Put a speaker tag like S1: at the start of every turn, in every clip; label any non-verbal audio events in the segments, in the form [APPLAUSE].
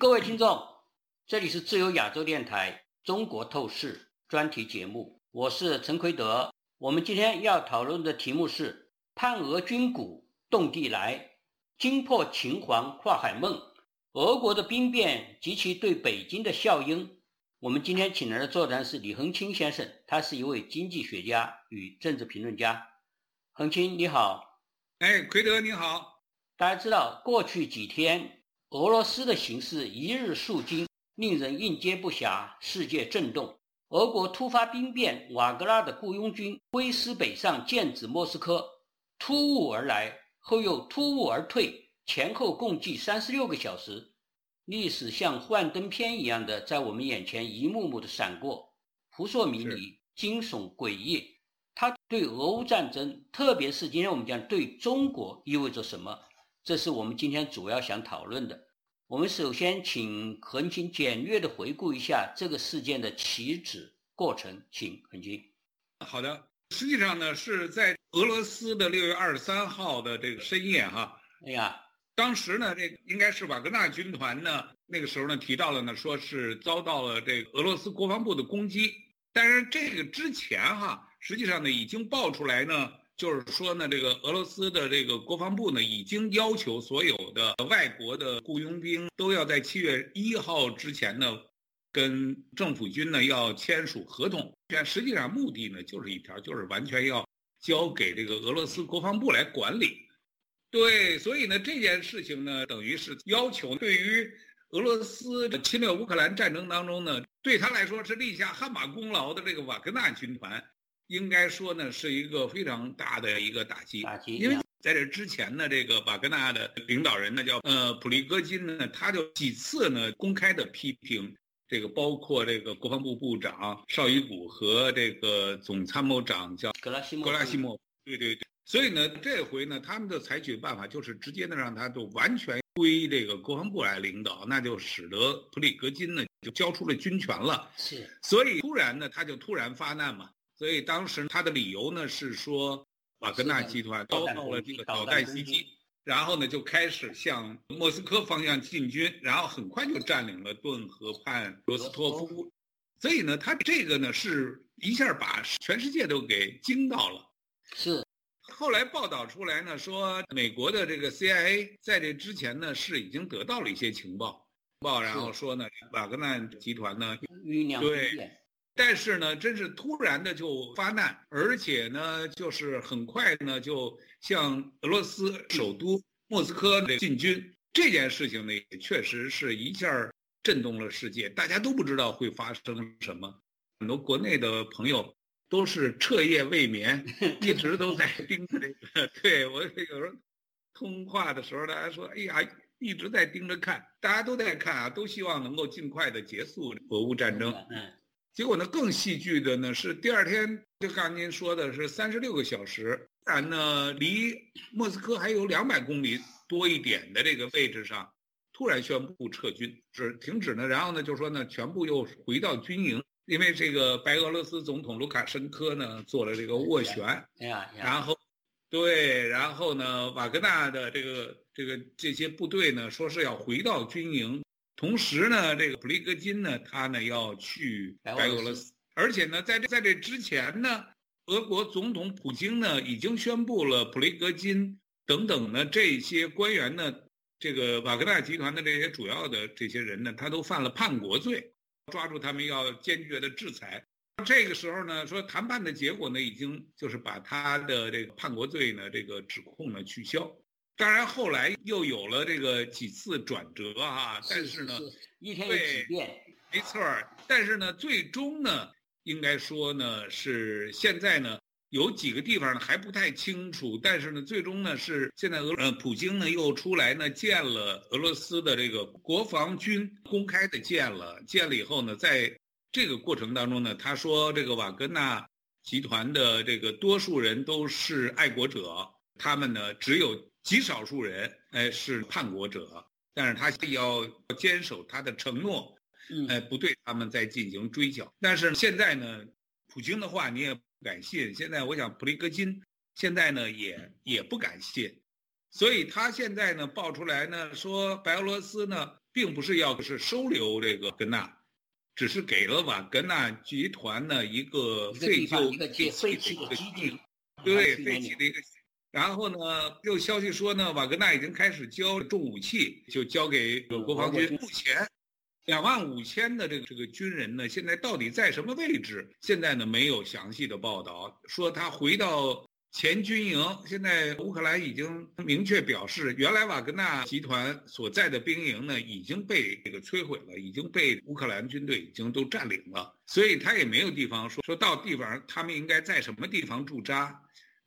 S1: 各位听众，这里是自由亚洲电台中国透视专题节目，我是陈奎德。我们今天要讨论的题目是“盼俄军鼓动地来，惊破秦皇跨海梦”，俄国的兵变及其对北京的效应。我们今天请来的座谈是李恒清先生，他是一位经济学家与政治评论家。恒清，你好。
S2: 哎，奎德，你好。
S1: 大家知道，过去几天。俄罗斯的形势一日数惊，令人应接不暇，世界震动。俄国突发兵变，瓦格纳的雇佣军挥师北上，剑指莫斯科，突兀而来，后又突兀而退，前后共计三十六个小时。历史像幻灯片一样的在我们眼前一幕幕的闪过，扑朔迷离，惊悚诡异。它对俄乌战争，特别是今天我们讲对中国意味着什么？这是我们今天主要想讨论的。我们首先请恒清简略的回顾一下这个事件的起止过程，请恒清。
S2: 好的，实际上呢是在俄罗斯的六月二十三号的这个深夜哈。
S1: 哎呀，
S2: 当时呢这应该是瓦格纳军团呢那个时候呢提到了呢说是遭到了这个俄罗斯国防部的攻击，但是这个之前哈实际上呢已经爆出来呢。就是说呢，这个俄罗斯的这个国防部呢，已经要求所有的外国的雇佣兵都要在七月一号之前呢，跟政府军呢要签署合同。实际上目的呢，就是一条，就是完全要交给这个俄罗斯国防部来管理。对，所以呢，这件事情呢，等于是要求对于俄罗斯侵略乌克兰战争当中呢，对他来说是立下汗马功劳的这个瓦格纳军团。应该说呢，是一个非常大的一个打击。
S1: 打击，
S2: 因为在这之前呢，这个瓦格纳的领导人呢叫呃普利戈金呢，他就几次呢公开的批评这个，包括这个国防部部长绍伊古和这个总参谋长叫
S1: 格拉西莫。
S2: 格拉西莫，对对对。所以呢，这回呢，他们的采取办法就是直接的让他就完全归这个国防部来领导，那就使得普里格金呢就交出了军权了。
S1: 是。
S2: 所以突然呢，他就突然发难嘛。所以当时他的理由呢是说，瓦格纳集团遭到了这个导弹袭击，然后呢就开始向莫斯科方向进军，然后很快就占领了顿河畔罗斯托夫。所以呢，他这个呢是一下把全世界都给惊到了。
S1: 是，
S2: 后来报道出来呢说，美国的这个 CIA 在这之前呢是已经得到了一些情报，报然后说呢，瓦格纳集团呢
S1: 酝酿
S2: 对。但是呢，真是突然的就发难，而且呢，就是很快呢就向俄罗斯首都莫斯科的进军。这件事情呢，也确实是一下震动了世界，大家都不知道会发生什么。很多国内的朋友都是彻夜未眠，一直都在 [LAUGHS] 盯着这个。对我有时候通话的时候，大家说：“哎呀，一直在盯着看，大家都在看啊，都希望能够尽快的结束俄乌战争。”
S1: 嗯。
S2: 结果呢，更戏剧的呢是第二天，就刚您说的是三十六个小时，然呢，离莫斯科还有两百公里多一点的这个位置上，突然宣布撤军，是停止呢。然后呢，就说呢，全部又回到军营，因为这个白俄罗斯总统卢卡申科呢做了这个斡旋，
S1: 哎呀，
S2: 然后，对，然后呢，瓦格纳的这个这个这些部队呢，说是要回到军营。同时呢，这个普利戈金呢，他呢要去白俄罗斯，而且呢，在这在这之前呢，俄国总统普京呢已经宣布了，普利戈金等等呢这些官员呢，这个瓦格纳集团的这些主要的这些人呢，他都犯了叛国罪，抓住他们要坚决的制裁。这个时候呢，说谈判的结果呢，已经就是把他的这个叛国罪呢这个指控呢取消。当然，后来又有了这个几次转折啊，但是呢，
S1: 一天有几变，
S2: 没错儿。但是呢，最终呢，应该说呢，是现在呢，有几个地方呢还不太清楚。但是呢，最终呢，是现在俄呃普京呢又出来呢见了俄罗斯的这个国防军，公开的见了，见了以后呢，在这个过程当中呢，他说这个瓦格纳集团的这个多数人都是爱国者，他们呢只有。极少数人，哎，是叛国者，但是他要坚守他的承诺，哎，不对他们再进行追缴。但是现在呢，普京的话你也不敢信。现在我想普利戈金现在呢也也不敢信，所以他现在呢爆出来呢说白俄罗斯呢。并不是要是收留这个根纳，只是给了瓦格纳集团呢一个废旧
S1: 一个废弃的基地，
S2: 对废弃的一个。然后呢，又消息说呢，瓦格纳已经开始交重武器，就交给国防军。目前两万五千的这个这个军人呢，现在到底在什么位置？现在呢没有详细的报道，说他回到。前军营现在乌克兰已经明确表示，原来瓦格纳集团所在的兵营呢已经被这个摧毁了，已经被乌克兰军队已经都占领了，所以他也没有地方说说到地方他们应该在什么地方驻扎，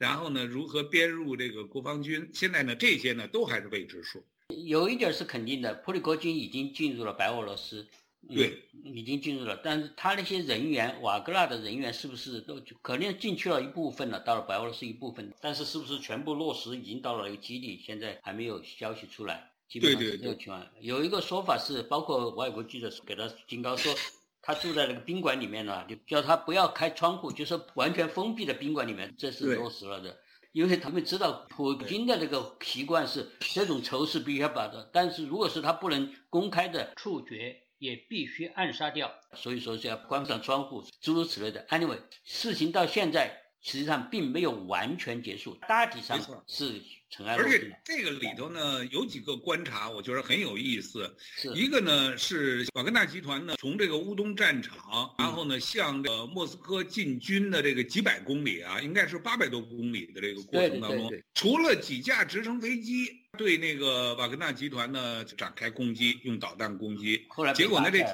S2: 然后呢如何编入这个国防军，现在呢这些呢都还是未知数。
S1: 有一点是肯定的，普里戈金已经进入了白俄罗斯。
S2: 对，
S1: 已经进入了，但是他那些人员，瓦格纳的人员是不是都可能进去了一部分了？到了白俄罗斯一部分，但是是不是全部落实，已经到了一个基地？现在还没有消息出来，基本上是这个情况。有一个说法是，包括外国记者给他警告说，他住在那个宾馆里面呢，就叫他不要开窗户，就是完全封闭的宾馆里面，这是落实了的。因为他们知道普京的那个习惯是这种仇是必须要把的，但是如果是他不能公开的处决。也必须暗杀掉，所以说是要关上窗户，诸如此类的。Anyway，事情到现在实际上并没有完全结束，大体上是尘埃落定。
S2: 而且这个里头呢，有几个观察，我觉得很有意思。一个呢是瓦格纳集团呢，从这个乌东战场，然后呢向这个莫斯科进军的这个几百公里啊，应该是八百多公里的这个过程当中，除了几架直升飞机。对那个瓦格纳集团呢展开攻击，用导弹攻击，后来结果呢这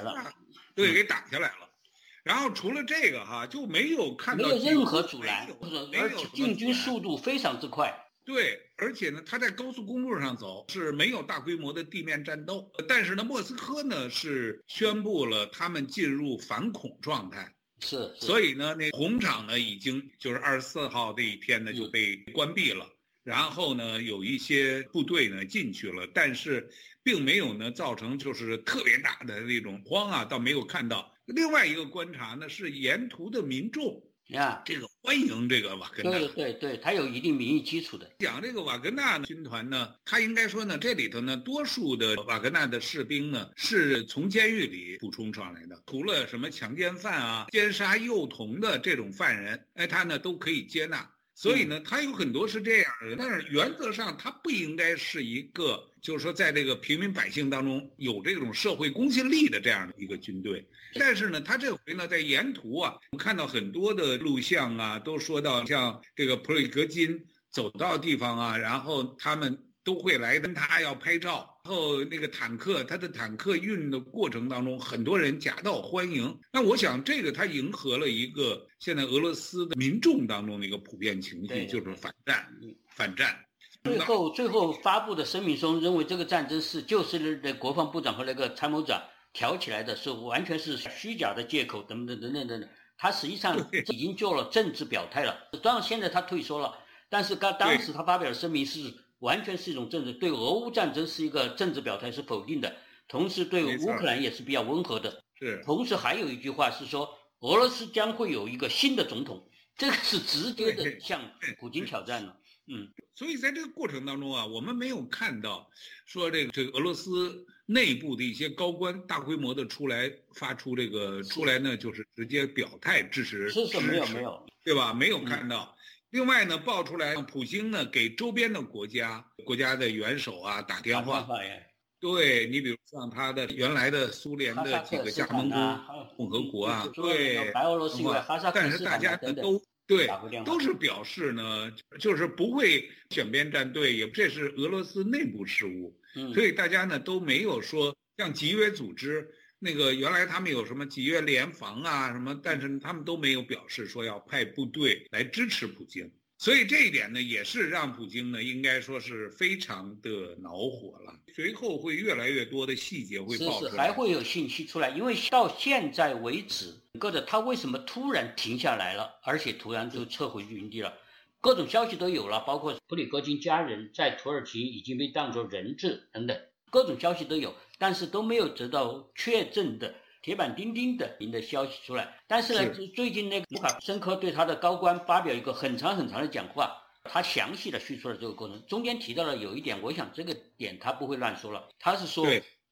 S2: 对给打下来了。然后除了这个哈，就没有看到
S1: 没有任何阻拦，而且进军速度非常之快。
S2: 对，而且呢，他在高速公路上走是没有大规模的地面战斗。但是呢，莫斯科呢是宣布了他们进入反恐状态，
S1: 是。
S2: 所以呢，那红场呢已经就是二十四号这一天呢就被关闭了。然后呢，有一些部队呢进去了，但是并没有呢造成就是特别大的那种慌啊，倒没有看到。另外一个观察呢是沿途的民众
S1: 啊，
S2: 这个欢迎这个瓦格纳，
S1: 对对对，他有一定民意基础的。
S2: 讲这个瓦格纳军团呢，他应该说呢，这里头呢多数的瓦格纳的士兵呢是从监狱里补充上来的，除了什么强奸犯啊、奸杀幼童的这种犯人，哎，他呢都可以接纳。所以呢，他有很多是这样的，但是原则上他不应该是一个，就是说在这个平民百姓当中有这种社会公信力的这样的一个军队。但是呢，他这回呢，在沿途啊，我看到很多的录像啊，都说到像这个普里格金走到地方啊，然后他们。都会来跟他要拍照，然后那个坦克，他的坦克运的过程当中，很多人夹道欢迎。那我想，这个他迎合了一个现在俄罗斯的民众当中的一个普遍情绪，就是反战，反战。
S1: 最后，最后发布的声明中认为，这个战争是就是那国防部长和那个参谋长挑起来的，是完全是虚假的借口，等等等等等等。他实际上已经做了政治表态了。当然，现在他退缩了，但是刚当时他发表的声明是。完全是一种政治，对俄乌战争是一个政治表态，是否定的。同时，对乌克兰也是比较温和的。
S2: 是。
S1: 同时还有一句话是说，俄罗斯将会有一个新的总统，这个是直接的向普京挑战了。[LAUGHS] 嗯。
S2: 所以在这个过程当中啊，我们没有看到说这个这个俄罗斯内部的一些高官大规模的出来发出这个出来呢，就是直接表态支持。
S1: 是是，没有没有，
S2: 对吧？没有看到。另外呢，爆出来普京呢给周边的国家国家的元首啊打电话，对你比如像他的原来的苏联的几个加盟共和国啊，对，
S1: 白俄罗斯
S2: 但是大家呢都对都是表示呢，就是不会选边站队，也这是俄罗斯内部事务，所以大家呢都没有说像集约组织。那个原来他们有什么几月联防啊什么，但是他们都没有表示说要派部队来支持普京，所以这一点呢也是让普京呢应该说是非常的恼火了。随后会越来越多的细节会爆
S1: 出来，还会有信息出来，因为到现在为止，个的他为什么突然停下来了，而且突然就撤回营地了，各种消息都有了，包括普里戈金家人在土耳其已经被当作人质等等，各种消息都有。但是都没有得到确证的铁板钉钉的您的消息出来。但是呢，最近那个卢卡申科对他的高官发表一个很长很长的讲话，他详细的叙述了这个过程，中间提到了有一点，我想这个点他不会乱说了。他是说，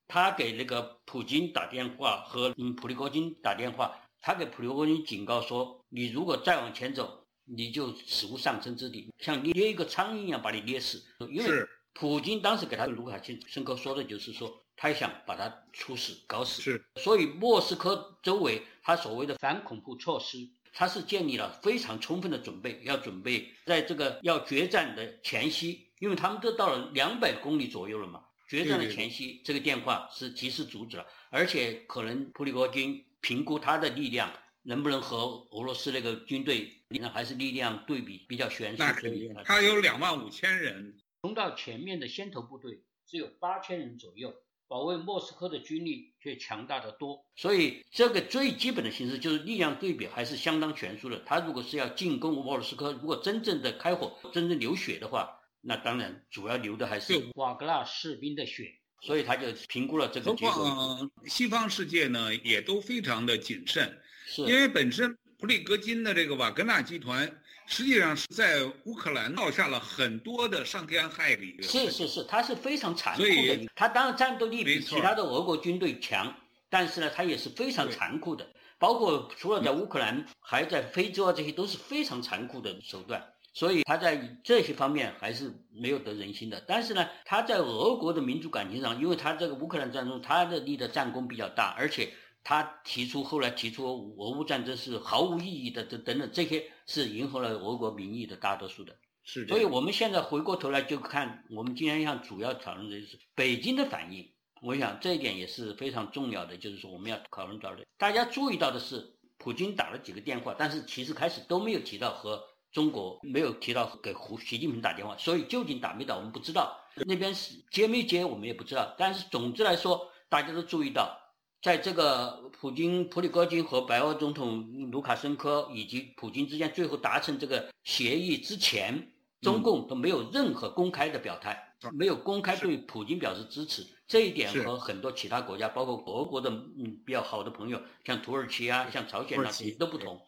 S1: 他给那个普京打电话和嗯普利戈金打电话，他给普利戈金警告说，你如果再往前走，你就死无葬身之地，像捏一个苍蝇一样把你捏死。因为普京当时给他卢卡申科说的就是说，他想把他处死搞死。
S2: 是，
S1: 所以莫斯科周围他所谓的反恐怖措施，他是建立了非常充分的准备，要准备在这个要决战的前夕，因为他们都到了两百公里左右了嘛。决战的前夕，这个电话是及时阻止了，而且可能普里戈金评估他的力量能不能和俄罗斯那个军队，那还是力量对比比较悬殊。
S2: 那肯定，他有两万五千人，
S1: 冲到前面的先头部队只有八千人左右，保卫莫斯科的军力却强大的多。所以这个最基本的形式就是力量对比还是相当悬殊的。他如果是要进攻莫斯科，如果真正的开火、真正流血的话。那当然，主要流的还是瓦格纳士兵的血，所以他就评估了这个结
S2: 果。西方世界呢也都非常的谨慎，因为本身普里戈金的这个瓦格纳集团，实际上是在乌克兰闹下了很多的伤天害理。
S1: 是是是，他是非常残酷的。他当然战斗力比其他的俄国军队强，但是呢，他也是非常残酷的。包括除了在乌克兰，还在非洲啊，这些都是非常残酷的手段。所以他在这些方面还是没有得人心的。但是呢，他在俄国的民族感情上，因为他这个乌克兰战争，他的立的战功比较大，而且他提出后来提出俄乌战争是毫无意义的，这等等这些是迎合了俄国民意的大多数的。
S2: 是。
S1: 所以我们现在回过头来就看我们今天要主要讨论的就是北京的反应。我想这一点也是非常重要的，就是说我们要讨论到的。大家注意到的是，普京打了几个电话，但是其实开始都没有提到和。中国没有提到给胡习近平打电话，所以究竟打没打我们不知道，那边是接没接我们也不知道。但是总之来说，大家都注意到，在这个普京、普里戈金和白俄总统卢卡申科以及普京之间最后达成这个协议之前，中共都没有任何公开的表态，没有公开对普京表示支持。这一点和很多其他国家，包括俄国的嗯比较好的朋友，像土耳其啊、像朝鲜啊都不同，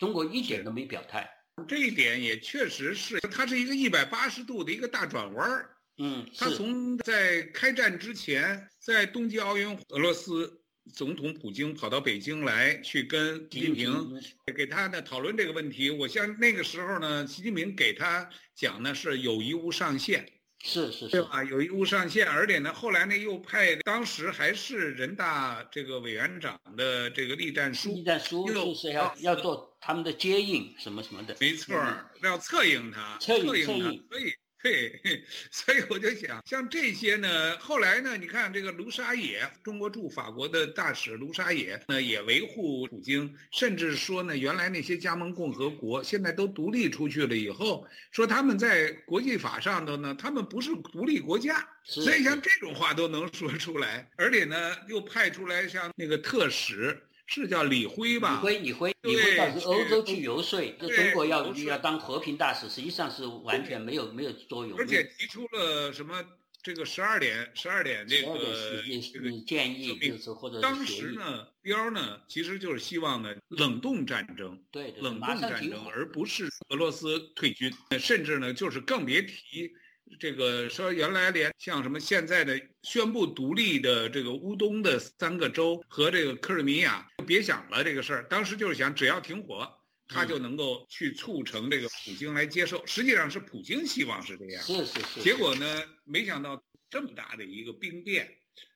S1: 中国一点都没表态。
S2: 这一点也确实是，它是一个一百八十度的一个大转弯儿。
S1: 嗯，
S2: 他从在开战之前，在冬季奥运，俄罗斯总统普京跑到北京来，去跟习近平给他呢讨论这个问题。我像那个时候呢，习近平给他讲呢是友谊无上限。
S1: 是是是，
S2: 对吧？有谊无上限，而且呢，后来呢又派当时还是人大这个委员长的这个栗战书，
S1: 栗战书就是要要做他们的接应什么什么的，
S2: 没错，要策应他，
S1: 策
S2: 应
S1: 他，
S2: 所以。对，[LAUGHS] 所以我就想，像这些呢，后来呢，你看这个卢沙野，中国驻法国的大使卢沙野呢，也维护普京，甚至说呢，原来那些加盟共和国现在都独立出去了以后，说他们在国际法上头呢，他们不是独立国家，所以像这种话都能说出来，而且呢，又派出来像那个特使。是叫李辉吧？
S1: 李辉，李辉，李辉到欧洲去游说，就中国要要当和平大使，实际上是完全没有没有作用。
S2: 而且提出了什么这个十二点十二点这个这个
S1: 建议，就是或者
S2: 当时呢标呢，其实就是希望呢冷冻战争，
S1: 对
S2: 冷冻战争，而不是俄罗斯退军，甚至呢就是更别提。这个说原来连像什么现在的宣布独立的这个乌东的三个州和这个克里米亚，别想了这个事儿。当时就是想只要停火，他就能够去促成这个普京来接受。实际上是普京希望是这样，
S1: 是是是。
S2: 结果呢，没想到这么大的一个兵变。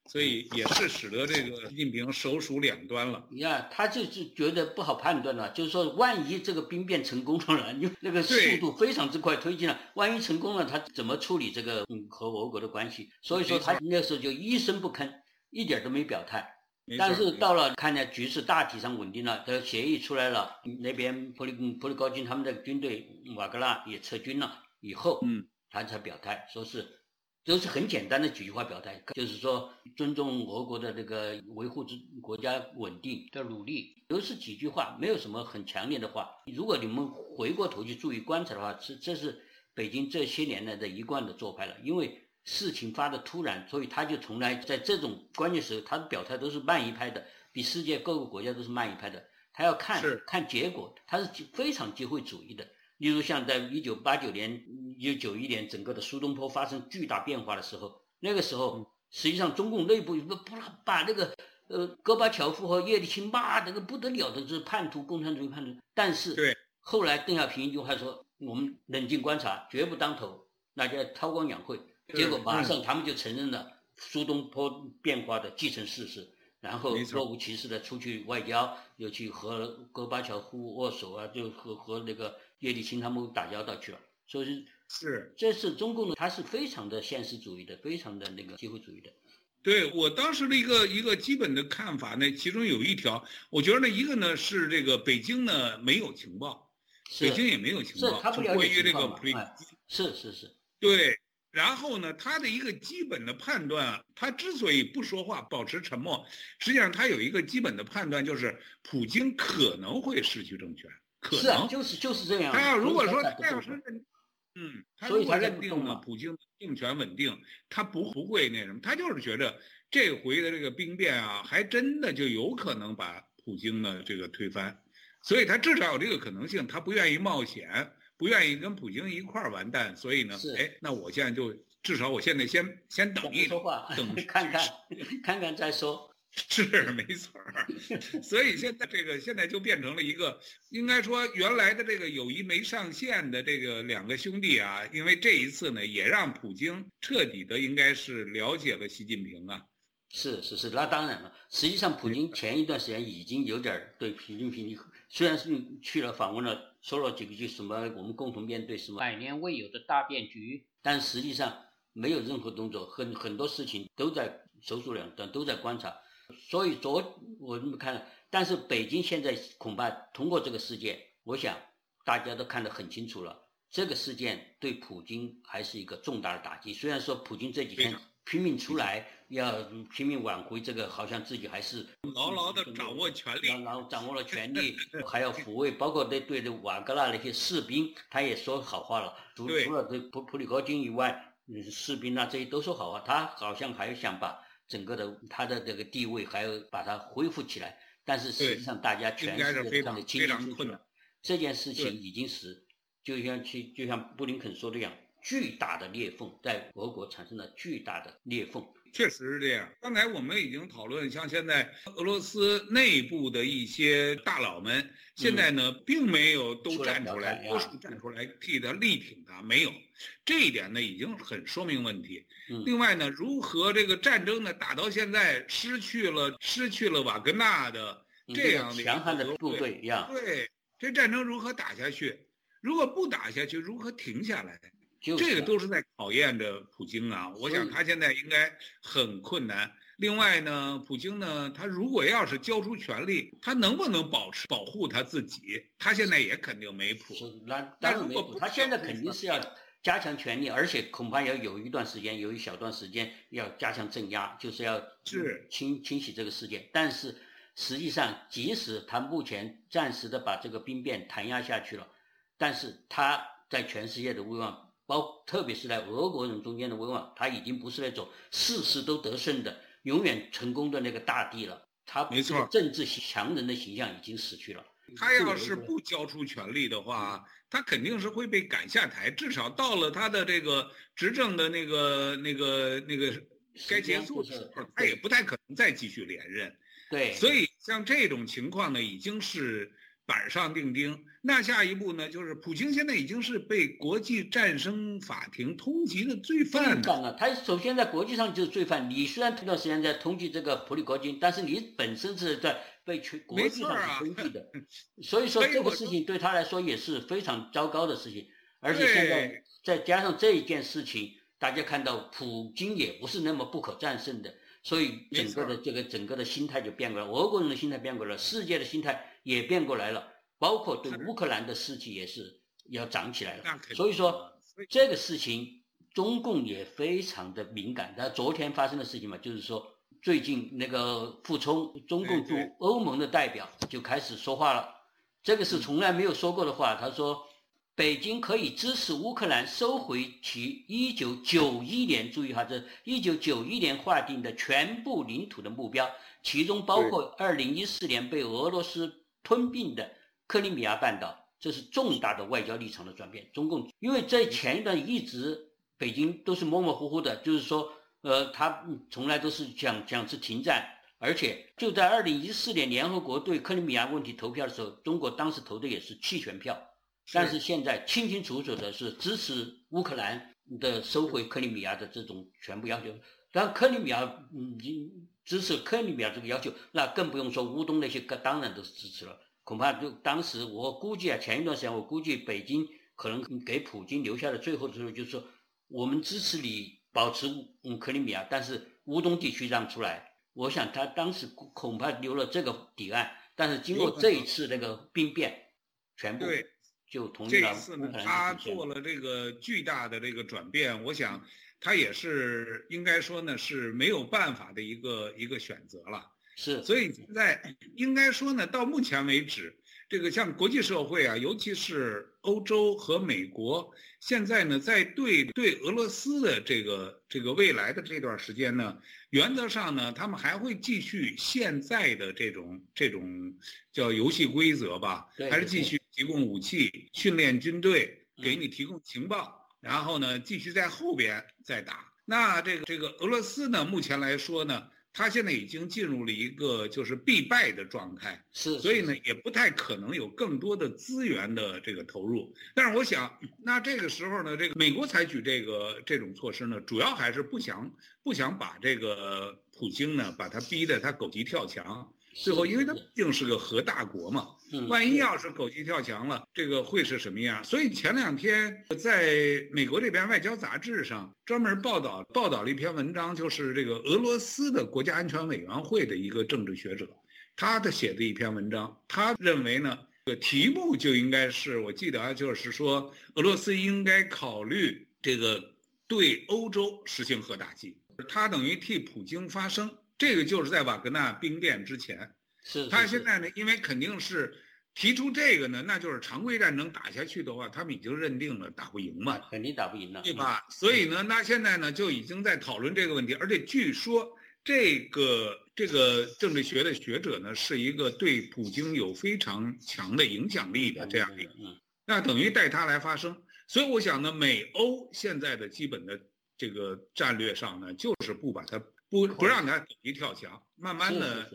S2: 所以也是使得这个习近平手鼠两端了。
S1: 你看，他就是觉得不好判断了，就是说，万一这个兵变成功了，[LAUGHS] 你那个速度非常之快推进了，万一成功了，他怎么处理这个嗯和俄国的关系？所以说他那时候就一声不吭，一点都没表态。但是到了看见局势大体上稳定了，这协议出来了，那边普里普里高金他们的军队瓦格纳也撤军了以后，
S2: 嗯，
S1: 他才表态，说是。都是很简单的几句话表态，就是说尊重俄国的这个维护之国家稳定的努力，都是几句话，没有什么很强烈的话。如果你们回过头去注意观察的话，这这是北京这些年来的一贯的做派了。因为事情发的突然，所以他就从来在这种关键时候，他的表态都是慢一拍的，比世界各个国家都是慢一拍的。他要看看结果，他是非常机会主义的。例如像在一九八九年、一九九一年，整个的苏东坡发生巨大变化的时候，那个时候实际上中共内部不不把那个呃戈巴乔夫和叶利钦骂的个不得了的，就是叛徒，共产主义叛徒。但是
S2: 对
S1: 后来邓小平一句话说：“我们冷静观察，绝不当头，大家韬光养晦。”结果马上他们就承认了苏东坡变化的既成事实，然后若无其事的出去外交，又去和戈巴乔夫握手啊，就和和那个叶利钦他们打交道去了。所以
S2: 是
S1: 这是中共的，他是非常的现实主义的，非常的那个机会主义的。
S2: 对我当时的一个一个基本的看法呢，其中有一条，我觉得呢，一个呢是这个北京呢没有情报，北京也没有情报，关于这个普里
S1: 是是是，
S2: 对。然后呢，他的一个基本的判断，他之所以不说话，保持沉默，实际上他有一个基本的判断，就是普京可能会失去政权，可能
S1: 就是就是这样。
S2: 他要如果说他要是认，嗯，他如果认定了普京政权稳定，他不不会那什么，他就是觉得这回的这个兵变啊，还真的就有可能把普京呢这个推翻，所以他至少有这个可能性，他不愿意冒险。不愿意跟普京一块儿完蛋，所以呢，哎，那我现在就至少我现在先先等一
S1: 说话，
S2: 等 [LAUGHS]
S1: 看看看看再说。[LAUGHS]
S2: 是没错儿，所以现在这个现在就变成了一个，应该说原来的这个友谊没上线的这个两个兄弟啊，因为这一次呢，也让普京彻底的应该是了解了习近平啊。
S1: 是是是，那当然了。实际上，普京前一段时间已经有点对习近平，虽然是去了访问了。说了几句什么？我们共同面对什么百年未有的大变局，但实际上没有任何动作，很很多事情都在手足两端，都在观察。所以昨我这么看，但是北京现在恐怕通过这个事件，我想大家都看得很清楚了。这个事件对普京还是一个重大的打击。虽然说普京这几天拼命出来。要拼命挽回这个，好像自己还是
S2: 牢牢的掌握权力，
S1: 然后掌握了权力，还要抚慰，包括对对的瓦格纳那些士兵，他也说好话了。除除了对普普里戈金以外，士兵啊这些都说好话。他好像还想把整个的他的这个地位还要把它恢复起来，但是实际上大家全是看得清清楚楚。这件事情已经是就像去就像布林肯说的一样，巨大的裂缝在俄国产生了巨大的裂缝。
S2: 确实是这样。刚才我们已经讨论，像现在俄罗斯内部的一些大佬们，现在呢并没有都站出来，多数站出来替他力挺他，没有。这一点呢已经很说明问题。另外呢，如何这个战争呢打到现在失去了失去了瓦格纳的这样的
S1: 强悍的部队，
S2: 对，这战争如何打下去？如果不打下去，如何停下来？这个都是在考验着普京啊！我想他现在应该很困难。另外呢，普京呢，他如果要是交出权力，他能不能保持保护他自己？他现在也肯定没谱。
S1: 那当然没谱。他现在肯定是要加强权力，而且恐怕要有一段时间，有一小段时间要加强镇压，就是要
S2: 是
S1: 清清洗这个事件。但是实际上，即使他目前暂时的把这个兵变弹压下去了，但是他在全世界的威望。包特别是在俄国人中间的威望，他已经不是那种事事都得胜的、永远成功的那个大帝了。他
S2: 没错，
S1: 政治强人的形象已经死去了。
S2: 他要是不交出权力的话，他肯定是会被赶下台。至少到了他的这个执政的那个、那个、那个该结束的时候，他也不太可能再继续连任。
S1: 对，
S2: 所以像这种情况呢，已经是。板上钉钉，那下一步呢？就是普京现在已经是被国际战争法庭通缉的罪犯
S1: 了。他首先在国际上就是罪犯。你虽然这段时间在通缉这个普里戈金，但是你本身是在被全国际上通缉的。[LAUGHS] 所以说这个事情对他来说也是非常糟糕的事情。而且现在再加上这一件事情，大家看到普京也不是那么不可战胜的。所以整个的这个整个的心态就变过来，俄国人的心态变过来，世界的心态也变过来了，包括对乌克兰的士气也是要涨起来了。所以说这个事情中共也非常的敏感。那昨天发生的事情嘛，就是说最近那个傅聪，中共驻欧盟的代表就开始说话了，这个是从来没有说过的话。他说。北京可以支持乌克兰收回其一九九一年，注意哈，这一九九一年划定的全部领土的目标，其中包括二零一四年被俄罗斯吞并的克里米亚半岛，这是重大的外交立场的转变。中共因为在前一段一直北京都是模模糊糊的，就是说呃，他从来都是讲讲是停战，而且就在二零一四年联合国对克里米亚问题投票的时候，中国当时投的也是弃权票，但是现在清清楚楚的是支持乌克兰的收回克里米亚的这种全部要求。但克里米亚嗯支持克里米亚这个要求，那更不用说乌东那些当然都是支持了。恐怕就当时我估计啊，前一段时间我估计北京可能给普京留下的最后的时候，就是说我们支持你保持嗯克里米亚，但是乌东地区让出来。我想他当时恐怕留了这个底案，但是经过这一次那个兵变，全部就同意了。
S2: 这次呢，他做了这个巨大的这个转变，我想。他也是应该说呢是没有办法的一个一个选择了，
S1: 是，
S2: 所以现在应该说呢，到目前为止，这个像国际社会啊，尤其是欧洲和美国，现在呢在对对俄罗斯的这个这个未来的这段时间呢，原则上呢，他们还会继续现在的这种这种叫游戏规则吧，还是继续提供武器、训练军队，给你提供情报。然后呢，继续在后边再打。那这个这个俄罗斯呢，目前来说呢，它现在已经进入了一个就是必败的状态，
S1: 是，
S2: 所以呢，也不太可能有更多的资源的这个投入。但是我想，那这个时候呢，这个美国采取这个这种措施呢，主要还是不想不想把这个普京呢，把他逼得他狗急跳墙。最后，因为它毕竟是个核大国嘛，万一要是狗急跳墙了，这个会是什么样？所以前两天在美国这边外交杂志上专门报道报道了一篇文章，就是这个俄罗斯的国家安全委员会的一个政治学者，他的写的一篇文章，他认为呢，这个题目就应该是我记得啊，就是说俄罗斯应该考虑这个对欧洲实行核打击，他等于替普京发声。这个就是在瓦格纳兵变之前，
S1: 是
S2: 他现在呢，因为肯定是提出这个呢，那就是常规战争打下去的话，他们已经认定了打不赢嘛，
S1: 肯定打不赢了，
S2: 对吧？所以呢，那现在呢就已经在讨论这个问题，而且据说这个这个政治学的学者呢，是一个对普京有非常强的影响力的这样一个，那等于带他来发声。所以我想呢，美欧现在的基本的这个战略上呢，就是不把它。不不让他一跳墙，慢慢的，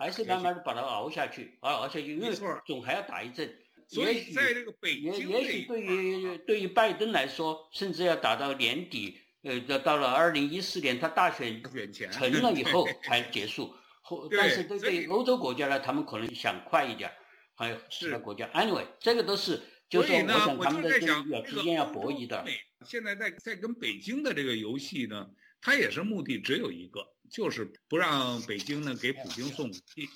S1: 还是慢慢的把它熬下去，熬熬下去，因为总还要打一阵。
S2: 所以在这个北京，
S1: 也也许对于对于拜登来说，甚至要打到年底，呃，到到了二零一四年他大选成了以后 [LAUGHS] 才结束。后，但是对对欧洲国家呢，他们可能想快一点，还有其他国家。Anyway，这个都是就是我想他们的这个之间要博弈的。
S2: 现在在在跟北京的这个游戏呢。他也是目的只有一个，就是不让北京呢给普京送武器，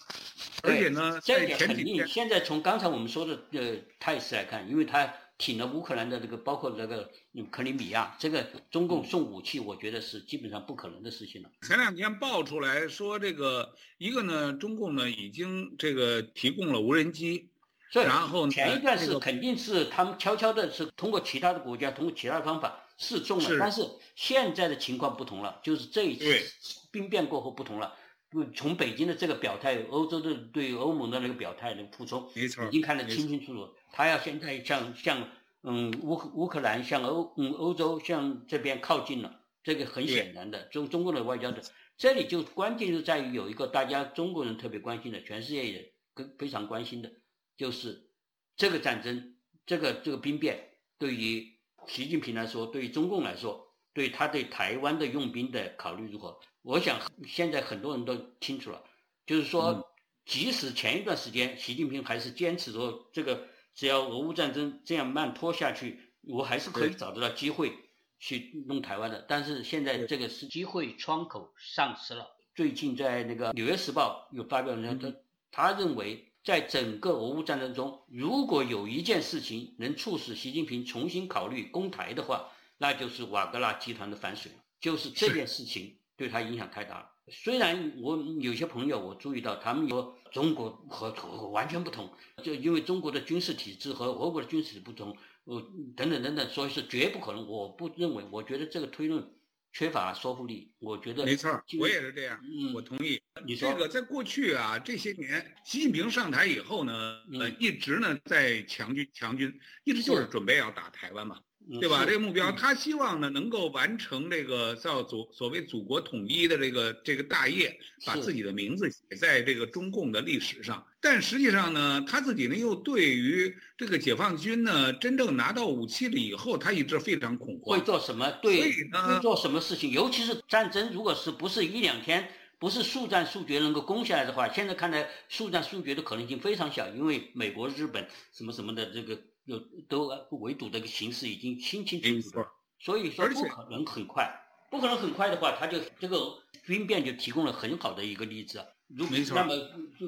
S2: 而且呢，
S1: 这点肯定。现在从刚才我们说的呃态势来看，因为他挺了乌克兰的这个，包括这个克里米亚，这个中共送武器，我觉得是基本上不可能的事情了。
S2: 前两天爆出来说，这个一个呢，中共呢已经这个提供了无人机，然后
S1: 前一段是肯定是他们悄悄的是通过其他的国家，通过其他的方法。示众了，但是现在的情况不同了，就是这一次兵变过后不同了。从北京的这个表态，欧洲的对欧盟的那个表态的补充，
S2: 没错，
S1: 已经看得清清楚楚。他要现在向向嗯乌乌克兰向欧嗯欧洲向这边靠近了，这个很显然的。中中国的外交的这里就关键就在于有一个大家中国人特别关心的，全世界也跟非常关心的，就是这个战争，这个这个兵变对于。习近平来说，对于中共来说，对他对台湾的用兵的考虑如何？我想现在很多人都清楚了，就是说，即使前一段时间习近平还是坚持说，这个只要俄乌战争这样慢拖下去，我还是可以找得到机会去弄台湾的。但是现在这个是机会窗口丧失了。最近在那个《纽约时报》有发表人他他认为。在整个俄乌战争中，如果有一件事情能促使习近平重新考虑攻台的话，那就是瓦格纳集团的反水。就是这件事情对他影响太大了。虽然我有些朋友我注意到，他们说中国和和完全不同，就因为中国的军事体制和俄国的军事体制不同，呃，等等等等，所以是绝不可能。我不认为，我觉得这个推论。缺乏说服力，我觉得
S2: 没错，我也是这样，我同意。
S1: 你说
S2: 这个在过去啊，这些年，习近平上台以后呢，呃，一直呢在强军强军，一直就是准备要打台湾嘛。对吧？这个目标，他希望呢能够完成这个叫祖所谓祖国统一的这个这个大业，把自己的名字写在这个中共的历史上。但实际上呢，他自己呢又对于这个解放军呢真正拿到武器了以后，他一直非常恐慌。
S1: 会做什么？对，会做什么事情？尤其是战争，如果是不是一两天？不是速战速决能够攻下来的话，现在看来速战速决的可能性非常小，因为美国、日本什么什么的这个有都围堵这个形势已经清清楚楚，所以说不可能很快，不可能很快的话，他就这个军变就提供了很好的一个例子，如那么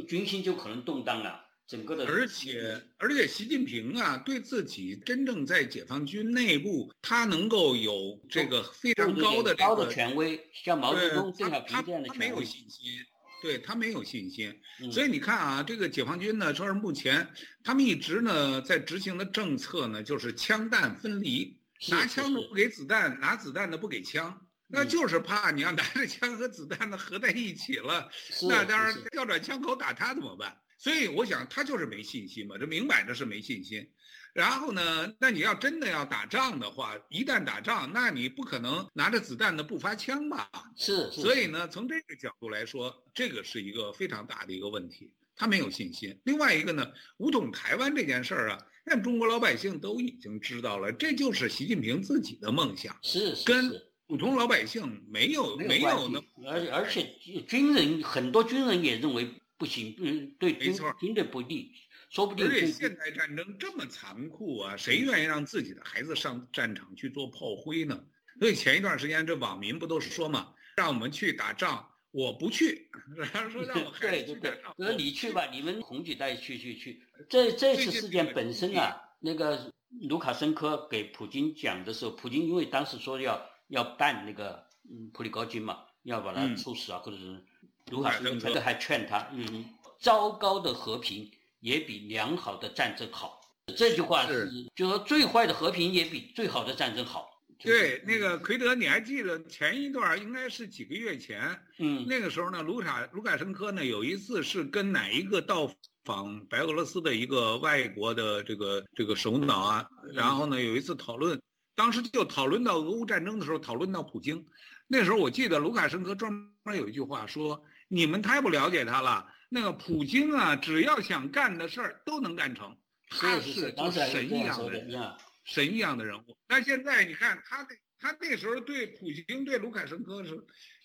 S1: 军心就可能动荡了。整个的，
S2: 而且而且，习近平啊，对自己真正在解放军内部，他能够有这个非常高的
S1: 高的权威，像毛泽东、邓小
S2: 平
S1: 这样的
S2: 他没有信心，对他没有信心。所以你看啊，这个解放军呢，说是目前他们一直呢在执行的政策呢，就是枪弹分离，拿枪的不给子弹，拿子弹的不给枪，那就是怕你要拿着枪和子弹呢合在一起了，那当然调转枪口打他怎么办？所以我想他就是没信心嘛，这明摆着是没信心。然后呢，那你要真的要打仗的话，一旦打仗，那你不可能拿着子弹的不发枪吧？
S1: 是。
S2: 所以呢，从这个角度来说，这个是一个非常大的一个问题，他没有信心。另外一个呢，武统台湾这件事儿啊，那中国老百姓都已经知道了，这就是习近平自己的梦想，
S1: 是
S2: 跟普通老百姓没
S1: 有
S2: 没有那。
S1: 而而且军人很多军人也认为。不行，嗯，对，军军队不利，说不定。
S2: 而且现代战争这么残酷啊，谁愿意让自己的孩子上战场去做炮灰呢？所以前一段时间这网民不都是说嘛，让我们去打仗，我不去，然后说让我孩子去打仗。
S1: 说你去吧，你们红几代去去去。这这次事件本身啊，那个卢卡申科给普京讲的时候，普京因为当时说要要办那个嗯普里高金嘛，要把他处死啊，或者是。卢卡申科还劝他：“嗯，糟糕的和平也比良好的战争好。”这句话是，就说最坏的和平也比最好的战争好。
S2: 对，那个奎德，你还记得前一段应该是几个月前？
S1: 嗯，
S2: 那个时候呢，卢卡卢卡申科呢有一次是跟哪一个到访白俄罗斯的一个外国的这个这个首脑啊，然后呢有一次讨论，当时就讨论到俄乌战争的时候，讨论到普京。那时候我记得卢卡申科专门有一句话说。你们太不了解他了。那个普京啊，只要想干的事儿都能干成，他是神一样的人，[LAUGHS] 神一样的人物。但现在你看他，他那时候对普京、对卢卡申科是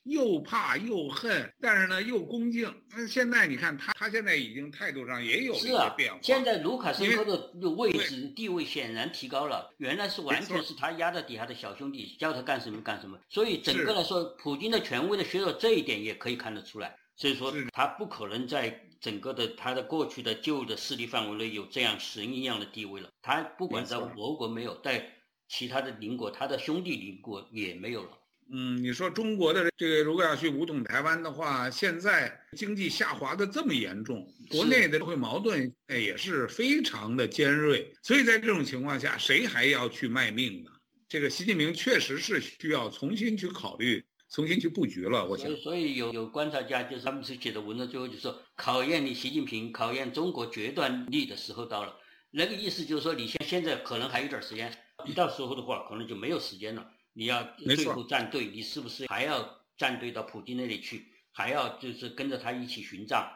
S2: 又怕又恨，但是呢又恭敬。那现在你看他，他现在已经态度上也有一些变化。
S1: 现在卢卡申科的位置地位显然提高了，原来是完全是他压在底下的小兄弟，叫他干什么干什么。所以整个来说，普京的权威的削弱这一点也可以看得出来。所以说，他不可能在整个的他的过去的旧的势力范围内有这样神一样的地位了。他不管在俄国没有，在其他的邻国，他的兄弟邻国也没有了。
S2: 嗯，你说中国的这个如果要去武统台湾的话，现在经济下滑的这么严重，国内的社会矛盾也是非常的尖锐。所以在这种情况下，谁还要去卖命呢？这个习近平确实是需要重新去考虑。重新去布局了，我想。
S1: 所以有有观察家就是他们是写的文章，最后就说考验你习近平、考验中国决断力的时候到了。那个意思就是说，你现现在可能还有点时间，你到时候的话，可能就没有时间了。你要最后站队，你是不是还要站队到普京那里去？还要就是跟着他一起寻账？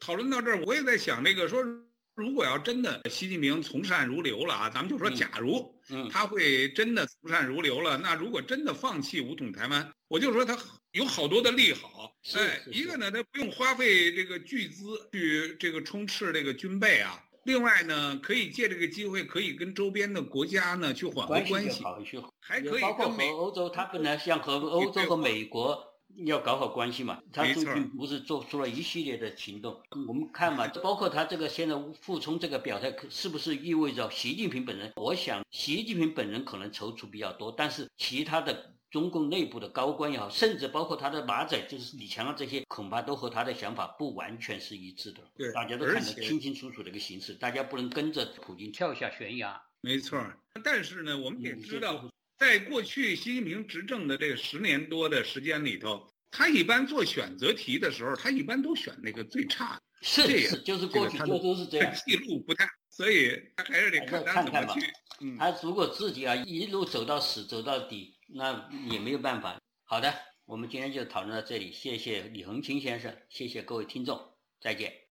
S2: 讨论到这儿，我也在想那个说。如果要真的习近平从善如流了啊，咱们就说假如，
S1: 嗯，
S2: 他会真的从善如流了，那如果真的放弃武统台湾，我就说他有好多的利好，
S1: 哎，
S2: 一个呢，他不用花费这个巨资去这个充斥这个军备啊，另外呢，可以借这个机会可以跟周边的国家呢去缓和关系，还可以
S1: 和欧洲，他本来想和欧洲和美国。要搞好关系嘛，他最近不是做出了一系列的行动，我们看嘛，包括他这个现在傅聪这个表态，是不是意味着习近平本人？我想习近平本人可能踌躇比较多，但是其他的中共内部的高官也好，甚至包括他的马仔，就是李强啊这些，恐怕都和他的想法不完全是一致的。
S2: 对，
S1: 大家都看得清清楚楚的一个形势，大家不能跟着普京跳下悬崖。
S2: 没错，但是呢，我们也知道。在过去习近平执政的这十年多的时间里头，他一般做选择题的时候，他一般都选那个最差的。
S1: 是是，就是过去就都是这样。
S2: 记录不太，所以他还是得看他怎么去。
S1: 嗯，他如果自己啊一路走到死走到底，那也没有办法。好的，我们今天就讨论到这里，谢谢李恒清先生，谢谢各位听众，再见。